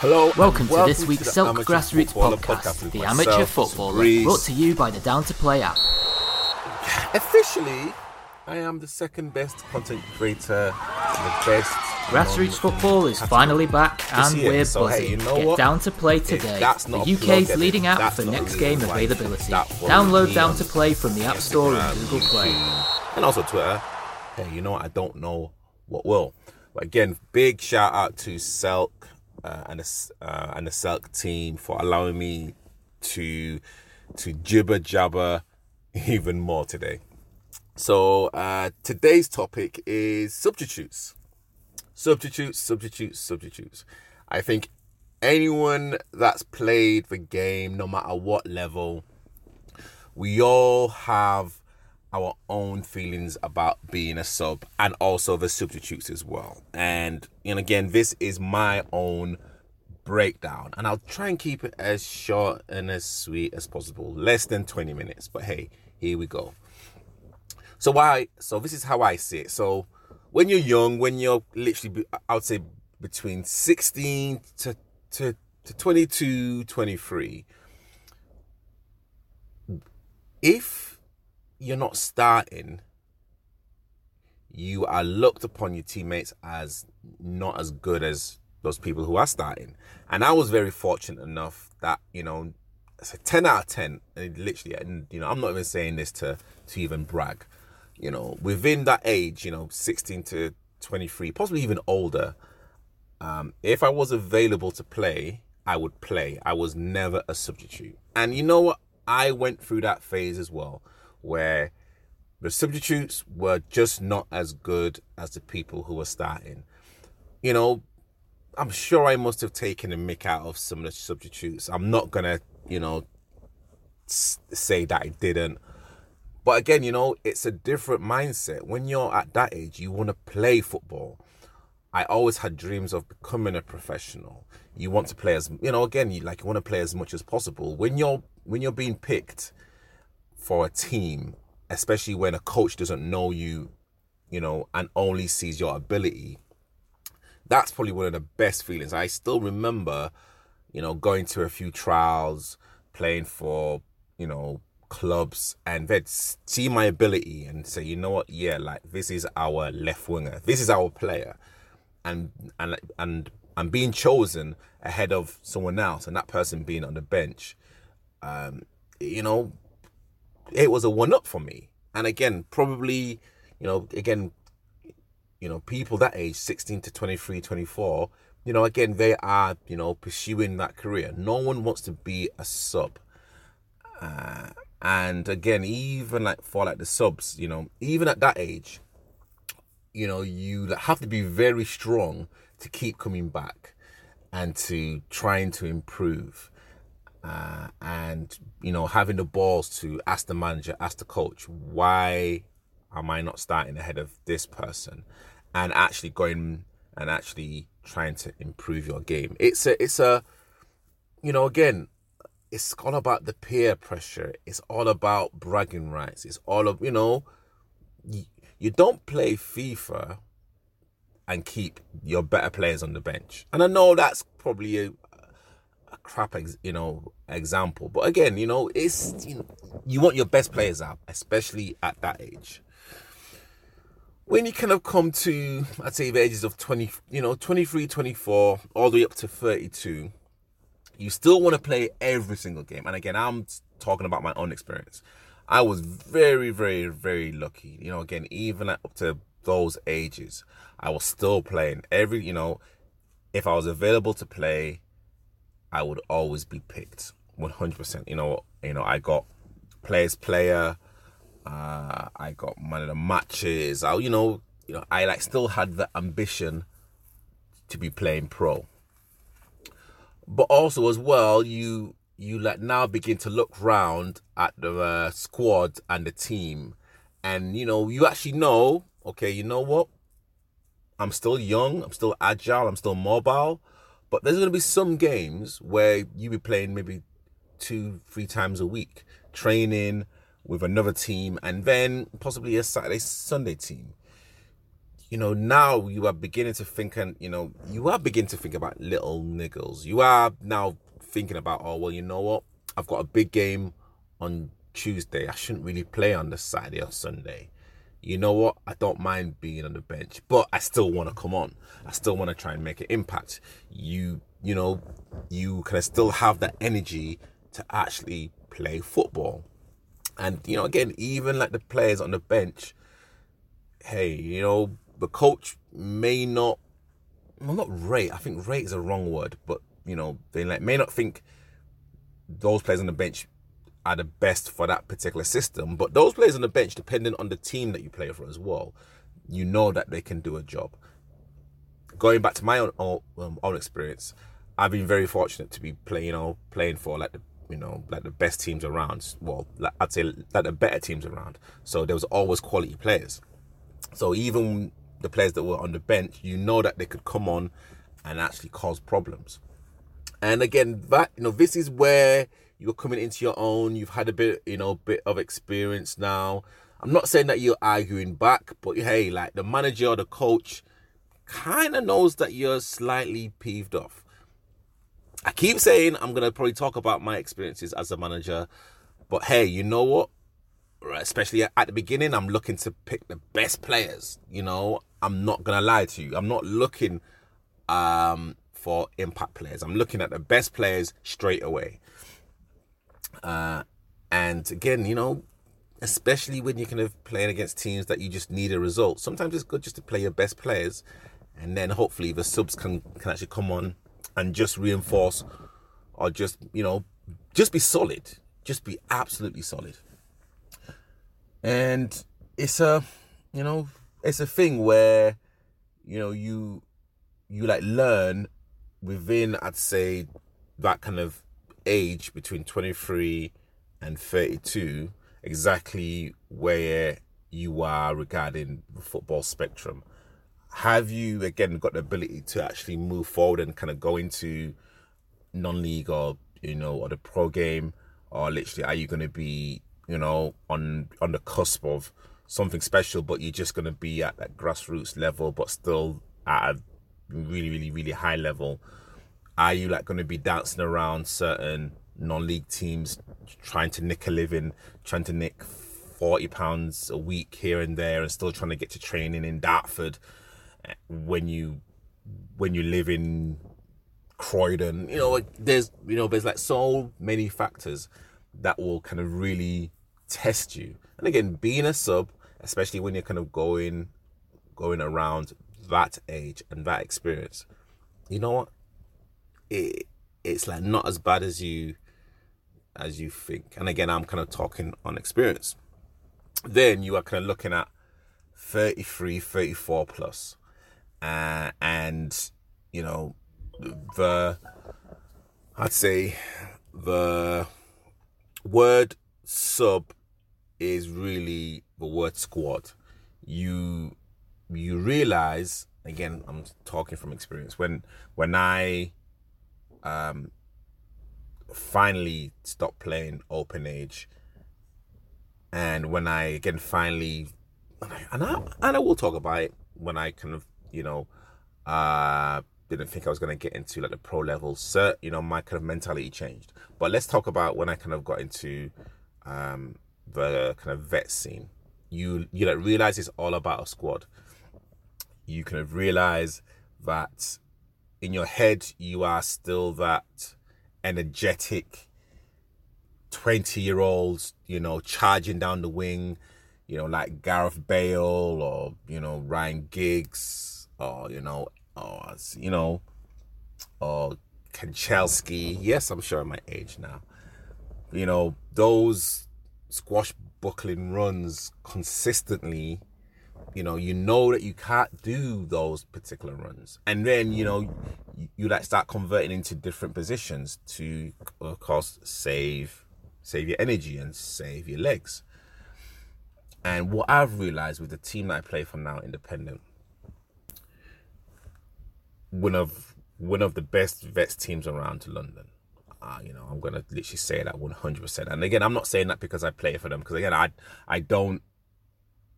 Hello. Welcome to welcome this week's the Selk Grassroots Footballer podcast, the myself, Amateur Footballer, Breeze. brought to you by the Down to Play app. Officially, I am the second best content creator, the best. Grassroots football is finally back and year, we're so, hey, buzzing. you know Get what? Down to Play today, that's the UK's leading app for next game availability. Download Down to Play from the App Store and Google Play. And also Twitter. Hey, you know what? I don't know what will. But again, big shout out to Selk uh, and the uh, and the Selk team for allowing me to to jibber jabber even more today. So uh, today's topic is substitutes. Substitutes, substitutes, substitutes. I think anyone that's played the game, no matter what level, we all have our own feelings about being a sub and also the substitutes as well. And and again, this is my own breakdown, and I'll try and keep it as short and as sweet as possible, less than 20 minutes. But hey, here we go. So why? So this is how I see it. So when you're young, when you're literally, I would say between 16 to to to 22, 23, if you're not starting, you are looked upon your teammates as not as good as those people who are starting. And I was very fortunate enough that, you know, it's a 10 out of 10, and literally, and you know, I'm not even saying this to to even brag. You know, within that age, you know, 16 to 23, possibly even older, um, if I was available to play, I would play. I was never a substitute. And you know what? I went through that phase as well, where the substitutes were just not as good as the people who were starting. You know, I'm sure I must have taken a mick out of some of the substitutes. I'm not gonna, you know, say that I didn't. But again, you know, it's a different mindset. When you're at that age, you want to play football. I always had dreams of becoming a professional. You want to play as you know, again, you like you want to play as much as possible. When you're when you're being picked for a team, especially when a coach doesn't know you, you know, and only sees your ability, that's probably one of the best feelings. I still remember, you know, going to a few trials, playing for, you know, clubs, and they'd see my ability and say, you know what, yeah, like this is our left winger, this is our player, and and and I'm being chosen ahead of someone else, and that person being on the bench, um, you know, it was a one up for me. And again, probably, you know, again, you know, people that age, 16 to 23, 24, you know, again, they are, you know, pursuing that career. No one wants to be a sub. Uh, and again, even like for like the subs, you know, even at that age, you know, you have to be very strong to keep coming back and to trying to improve. Uh, and you know, having the balls to ask the manager, ask the coach, why am I not starting ahead of this person? And actually going and actually trying to improve your game. It's a, it's a, you know, again, it's all about the peer pressure. It's all about bragging rights. It's all of, you know, you, you don't play FIFA and keep your better players on the bench. And I know that's probably a, a crap, ex, you know, example. But again, you know, it's you know, you want your best players out, especially at that age. When you kind of come to, I'd say, the ages of 20, you know, 23, 24, all the way up to 32, you still want to play every single game. And again, I'm talking about my own experience. I was very, very, very lucky. You know, again, even up to those ages, I was still playing every, you know, if I was available to play, I would always be picked 100%. You know, you know, I got players player, uh, I got man of the matches. I, you know, you know, I like still had the ambition to be playing pro. But also as well, you you like now begin to look round at the uh, squad and the team, and you know you actually know, okay, you know what? I'm still young, I'm still agile, I'm still mobile, but there's gonna be some games where you be playing maybe two, three times a week, training with another team, and then possibly a Saturday, Sunday team. you know, now you are beginning to think, and you know, you are beginning to think about little niggles. You are now thinking about, oh well, you know what? I've got a big game on Tuesday. I shouldn't really play on the Saturday or Sunday. You know what? I don't mind being on the bench, but I still want to come on. I still want to try and make an impact. You, you know, you can still have that energy to actually play football. And you know, again, even like the players on the bench, hey, you know, the coach may not well not rate, I think rate is a wrong word, but you know, they like may not think those players on the bench are the best for that particular system. But those players on the bench, depending on the team that you play for as well, you know that they can do a job. Going back to my own own, um, own experience, I've been very fortunate to be playing, you know, playing for like the you know like the best teams around. Well, like, I'd say like the better teams around. So there was always quality players. So even the players that were on the bench, you know that they could come on and actually cause problems. And again, that you know, this is where you're coming into your own. You've had a bit, you know, bit of experience now. I'm not saying that you're arguing back, but hey, like the manager or the coach kind of knows that you're slightly peeved off. I keep saying I'm gonna probably talk about my experiences as a manager, but hey, you know what? Especially at the beginning, I'm looking to pick the best players. You know, I'm not gonna lie to you. I'm not looking um, for impact players. I'm looking at the best players straight away. Uh, and again, you know, especially when you're kind of playing against teams that you just need a result, sometimes it's good just to play your best players, and then hopefully the subs can can actually come on and just reinforce, or just you know, just be solid, just be absolutely solid. And it's a, you know, it's a thing where, you know, you you like learn within I'd say that kind of age between 23 and 32 exactly where you are regarding the football spectrum. Have you again got the ability to actually move forward and kind of go into non-league or you know or the pro game? Or literally are you going to be you know on on the cusp of something special but you're just going to be at that grassroots level but still at a really really really high level are you like going to be dancing around certain non-league teams, trying to nick a living, trying to nick forty pounds a week here and there, and still trying to get to training in Dartford eh, when you when you live in Croydon? You know, there's you know there's like so many factors that will kind of really test you. And again, being a sub, especially when you're kind of going going around that age and that experience, you know what? It it's like not as bad as you as you think. And again, I'm kind of talking on experience. Then you are kind of looking at 33, 34 plus. Uh, and, you know, the, I'd say the word sub is really the word squad. You, you realize, again, I'm talking from experience, when, when I um, finally stopped playing open age, and when I again finally, and I and I will talk about it when I kind of you know, uh, didn't think I was going to get into like the pro level. So you know, my kind of mentality changed. But let's talk about when I kind of got into um, the kind of vet scene. You you like realize it's all about a squad. You kind of realize that in your head you are still that energetic 20 year olds, you know, charging down the wing, you know, like Gareth Bale or, you know, Ryan Giggs or, you know, or, you know, or Kanchelskis. Yes, I'm sure my age now. You know, those squash buckling runs consistently you know you know that you can't do those particular runs. And then you know you, you like start converting into different positions to of course save save your energy and save your legs. And what i've realized with the team that i play for now independent one of one of the best vets teams around to london. Uh, you know, I'm gonna literally say that 100%. And again, I'm not saying that because I play for them, because again, I I don't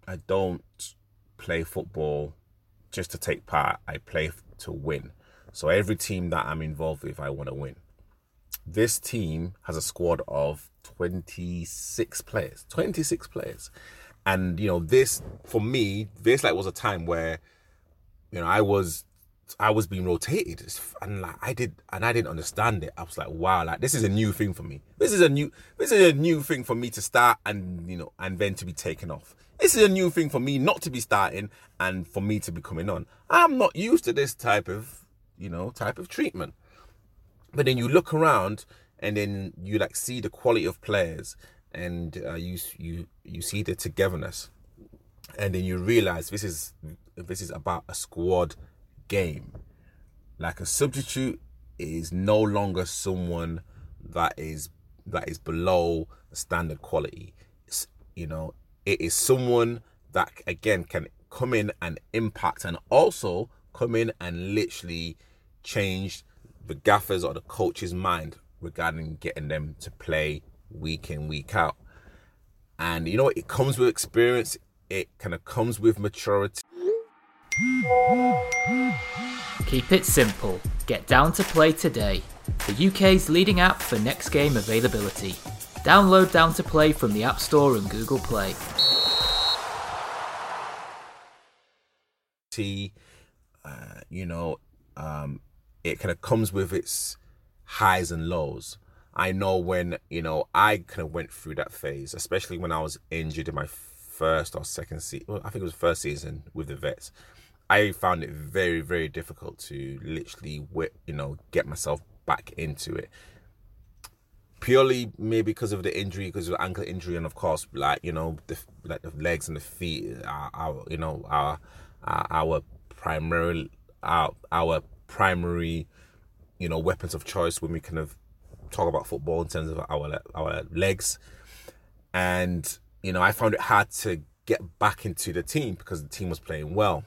I don't play football just to take part. I play to win. So every team that I'm involved with, I want to win. This team has a squad of 26 players. 26 players. And you know, this for me, this like was a time where you know, I was I was being rotated, and like I did, and I didn't understand it. I was like, wow, like this is a new thing for me. This is a new, this is a new thing for me to start, and you know, and then to be taken off. This is a new thing for me not to be starting, and for me to be coming on. I'm not used to this type of, you know, type of treatment. But then you look around, and then you like see the quality of players, and uh, you you you see the togetherness, and then you realize this is this is about a squad game. Like a substitute is no longer someone that is that is below standard quality. It's, you know, it is someone that again can come in and impact and also come in and literally change the gaffers or the coach's mind regarding getting them to play week in week out and you know it comes with experience it kind of comes with maturity Keep it simple. Get down to play today. The UK's leading app for next game availability. Download Down to Play from the App Store and Google Play. Uh, you know, um, it kind of comes with its highs and lows. I know when, you know, I kind of went through that phase, especially when I was injured in my first or second season. Well, I think it was first season with the vets. I found it very, very difficult to literally, you know, get myself back into it. Purely maybe because of the injury, because of the ankle injury, and of course, like you know, the like the legs and the feet are our, you know, our our, our primary our our primary, you know, weapons of choice when we kind of talk about football in terms of our our legs, and you know, I found it hard to get back into the team because the team was playing well.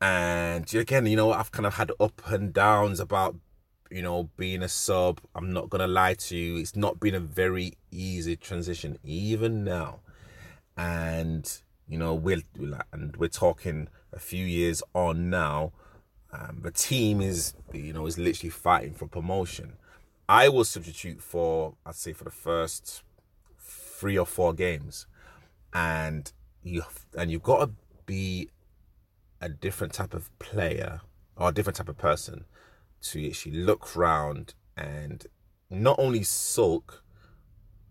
And again, you know, I've kind of had up and downs about, you know, being a sub. I'm not to lie to you. It's not been a very easy transition, even now. And, you know, we're, and we're talking a few years on now. Um, the team is, you know, is literally fighting for promotion. I will substitute for, I'd say, for the first three or four games, and you and you've got to be a different type of player or a different type of person to actually look round and not only sulk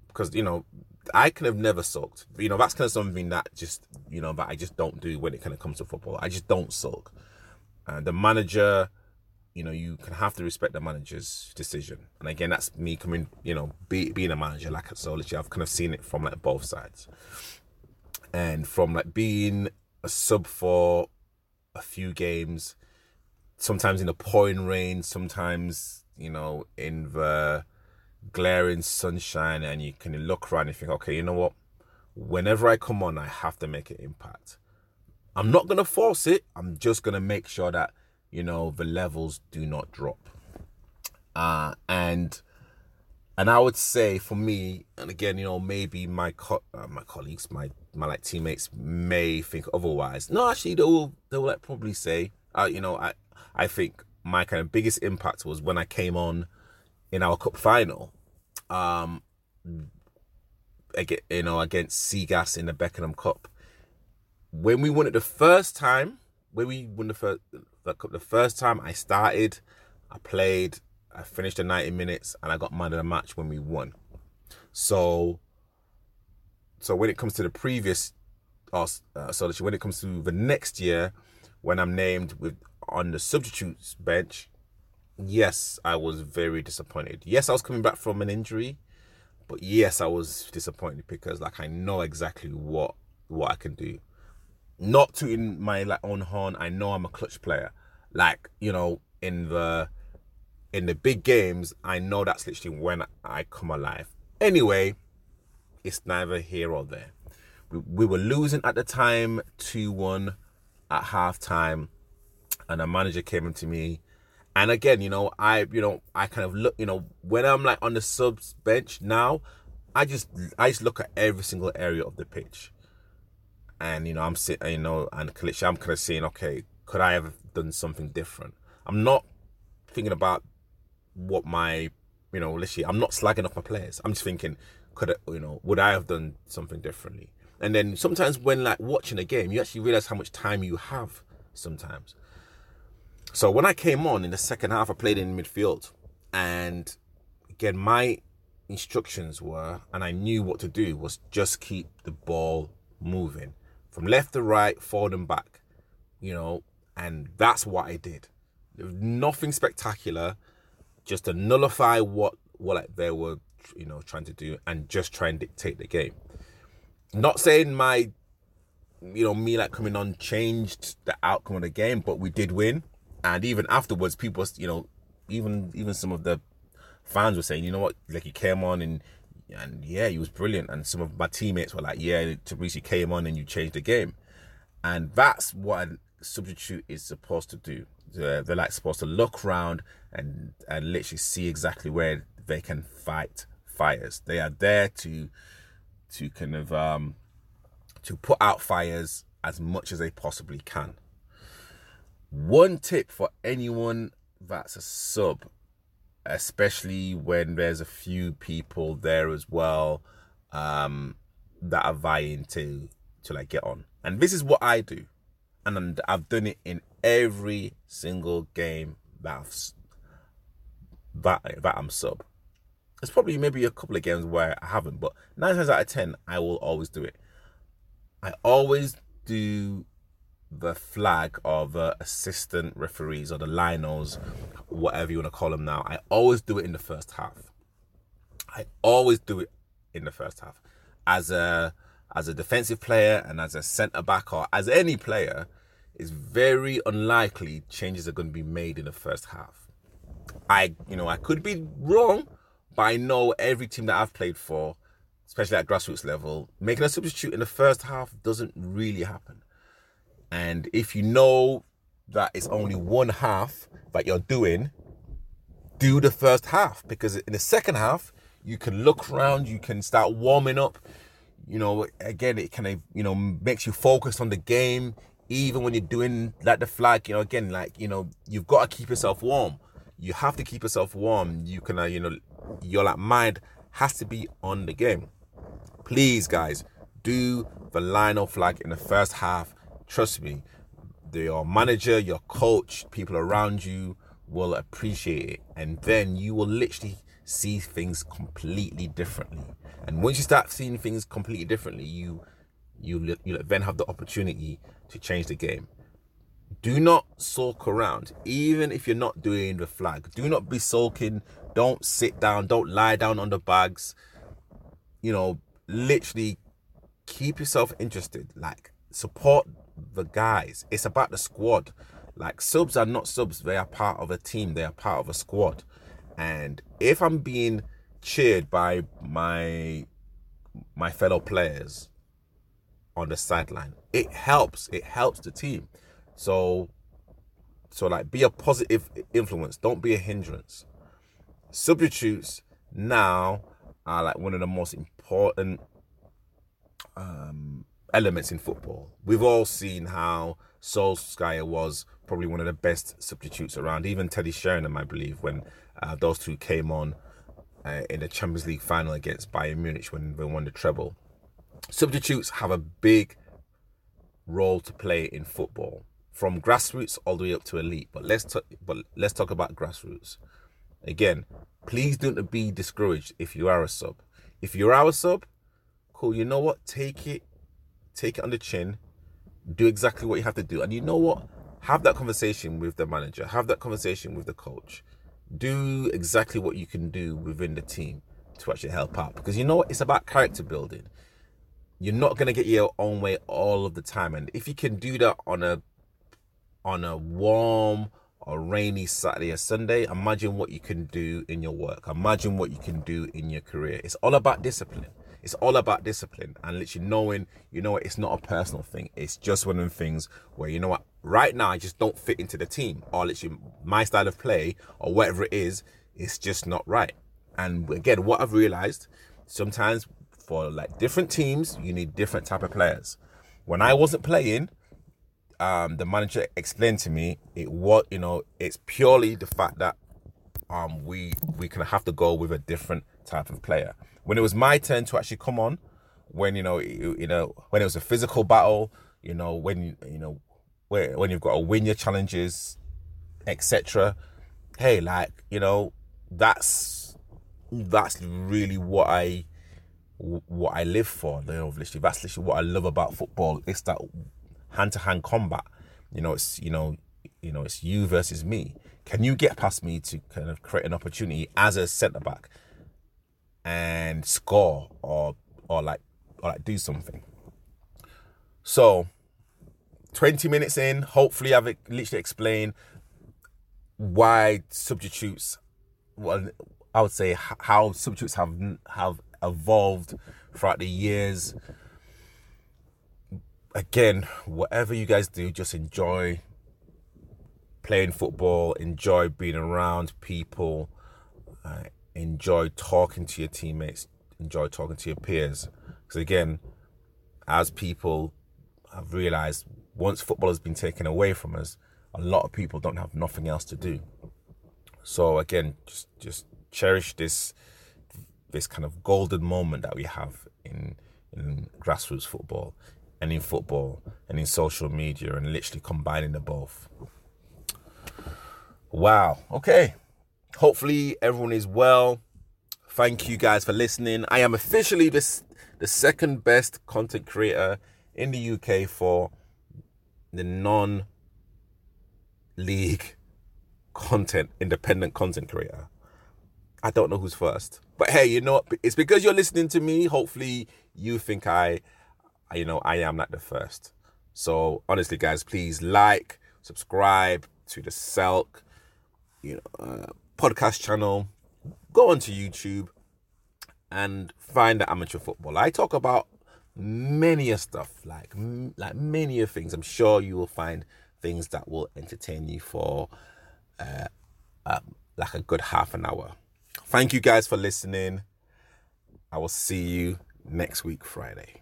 because you know I can have never sulked. You know that's kind of something that just you know that I just don't do when it kind of comes to football. I just don't sulk. Uh, the manager, you know, you can have to respect the manager's decision. And again, that's me coming, you know, be, being a manager. Like so, literally, I've kind of seen it from like both sides, and from like being a sub for a few games, sometimes in the pouring rain, sometimes, you know, in the glaring sunshine, and you can look around and think, okay, you know what? Whenever I come on, I have to make an impact. I'm not going to force it. I'm just going to make sure that, you know, the levels do not drop. Uh, and and I would say for me, and again, you know, maybe my co- uh, my colleagues, my my like teammates may think otherwise. No, actually, they will they will like probably say, uh, you know, I I think my kind of biggest impact was when I came on in our cup final, um, again, you know, against Seagas in the Beckenham Cup. When we won it the first time, when we won the first the cup the first time, I started, I played, I finished the 90 minutes and I got man of the match when we won. So, so when it comes to the previous, uh, so when it comes to the next year, when I'm named with on the substitutes bench, yes, I was very disappointed. Yes, I was coming back from an injury, but yes, I was disappointed because like I know exactly what what I can do. Not to in my like own horn, I know I'm a clutch player. Like you know, in the in the big games, I know that's literally when I come alive. Anyway, it's neither here or there. We, we were losing at the time 2 1 at halftime, and a manager came into me. And again, you know, I, you know, I kind of look, you know, when I'm like on the subs bench now, I just, I just look at every single area of the pitch. and you know I'm sitting, you know, and Kalichi, I'm kind of saying, okay, could I have done something different? I'm not thinking about what my, you know, literally, I'm not slagging off my players. I'm just thinking, could I, you know, would I have done something differently? And then sometimes when like watching a game, you actually realize how much time you have sometimes. So when I came on in the second half, I played in midfield, and again, my instructions were, and I knew what to do was just keep the ball moving from left to right, forward and back, you know, and that's what I did. Nothing spectacular, just to nullify what what like they were, you know, trying to do, and just try and dictate the game. Not saying my, you know, me like coming on changed the outcome of the game, but we did win, and even afterwards, people, you know, even even some of the fans were saying, you know what, like he came on and and yeah, he was brilliant. And some of my teammates were like, yeah, Tabrizi came on and you changed the game. And that's what a substitute is supposed to do. They're, they're like supposed to look around and and literally see exactly where they can fight fires. They are there to to kind of um to put out fires as much as they possibly can. One tip for anyone that's a sub especially when there's a few people there as well um, that are vying to to like get on. And this is what I do, and I've done it in every single game that I've, that that I'm sub. There's probably maybe a couple of games where I haven't, but nine times out of ten, I will always do it. I always do the flag of the assistant referees or the linos, whatever you want to call them now. I always do it in the first half. I always do it in the first half. As a as a defensive player and as a centre back or as any player, it's very unlikely changes are going to be made in the first half. I you know I could be wrong, but I know every team that I've played for, especially at grassroots level, making a substitute in the first half doesn't really happen. And if you know that it's only one half that you're doing, do the first half because in the second half, you can look around, you can start warming up. You know, again, it kind of, you know, makes you focus on the game. Even when you're doing like the flag, you know, again, like, you know, you've got to keep yourself warm. You have to keep yourself warm. You can, uh, you know, your like mind has to be on the game. Please, guys, do the line of flag in the first half Trust me, your manager, your coach, people around you will appreciate it. And then you will literally see things completely differently. And once you start seeing things completely differently, you you you then have the opportunity to change the game. Do not sulk around, even if you're not doing the flag. Do not be sulking. Don't sit down. Don't lie down on the bags. You know, literally keep yourself interested. Like support the guys. It's about the squad. Like subs are not subs, they are part of a team, they are part of a squad. And if I'm being cheered by my my fellow players on the sideline, it helps. It helps the team. So so like be a positive influence, don't be a hindrance. Substitutes now are like one of the most important um elements in football. We've all seen how Solskjaer was probably one of the best substitutes around. Even Teddy Sheringham, I believe, when uh, those two came on uh, in the Champions League final against Bayern Munich when they won the treble. Substitutes have a big role to play in football, from grassroots all the way up to elite. But let's talk, but let's talk about grassroots. Again, please don't be discouraged if you are a sub. If you're our sub, cool. You know what? Take it take it on the chin, do exactly what you have to do. And you know what? Have that conversation with the manager, have that conversation with the coach. Do exactly what you can do within the team to actually help out. Because you know what? It's about character building. You're not gonna get your own way all of the time. And if you can do that on a on a warm or rainy Saturday or Sunday, imagine what you can do in your work. Imagine what you can do in your career. It's all about discipline. It's all about discipline and literally knowing, you know what, it's not a personal thing. It's just one of the things where, you know what, right now I just don't fit into the team or literally my style of play or whatever it is, it's just not right. And again, what I've realized sometimes for like different teams, you need different type of players. when I wasn't playing, um, the manager explained to me it what you know it's purely the fact that um, we we can have to go with a different type of player. When it was my turn to actually come on, when you know you, you know when it was a physical battle, you know when you know when when you've got to win your challenges, etc. Hey, like you know that's that's really what I what I live for. You know, literally, that's literally what I love about football. It's that hand to hand combat. You know, it's you know, you know, it's you versus me. Can you get past me to kind of create an opportunity as a centre back and score or or like or like do something? So, twenty minutes in, hopefully I've literally explained why substitutes. Well, I would say how substitutes have have evolved throughout the years. Again, whatever you guys do, just enjoy playing football, enjoy being around people, uh, enjoy talking to your teammates, enjoy talking to your peers. Because again, as people have realized, once football has been taken away from us, a lot of people don't have nothing else to do. So again, just just cherish this this kind of golden moment that we have in in grassroots football and in football and in social media and literally combining the both. Wow. Okay. Hopefully everyone is well. Thank you guys for listening. I am officially this the second best content creator in the UK for the non league content independent content creator. I don't know who's first. But hey, you know, it's because you're listening to me. Hopefully, you think I, you know, I am not the first. So honestly, guys, please like, subscribe to the Selk, you know, uh, podcast channel. Go onto YouTube and find the amateur football. I talk about many of stuff, like like many of things. I'm sure you will find things that will entertain you for uh, um, like a good half an hour. Thank you guys for listening. I will see you next week, Friday.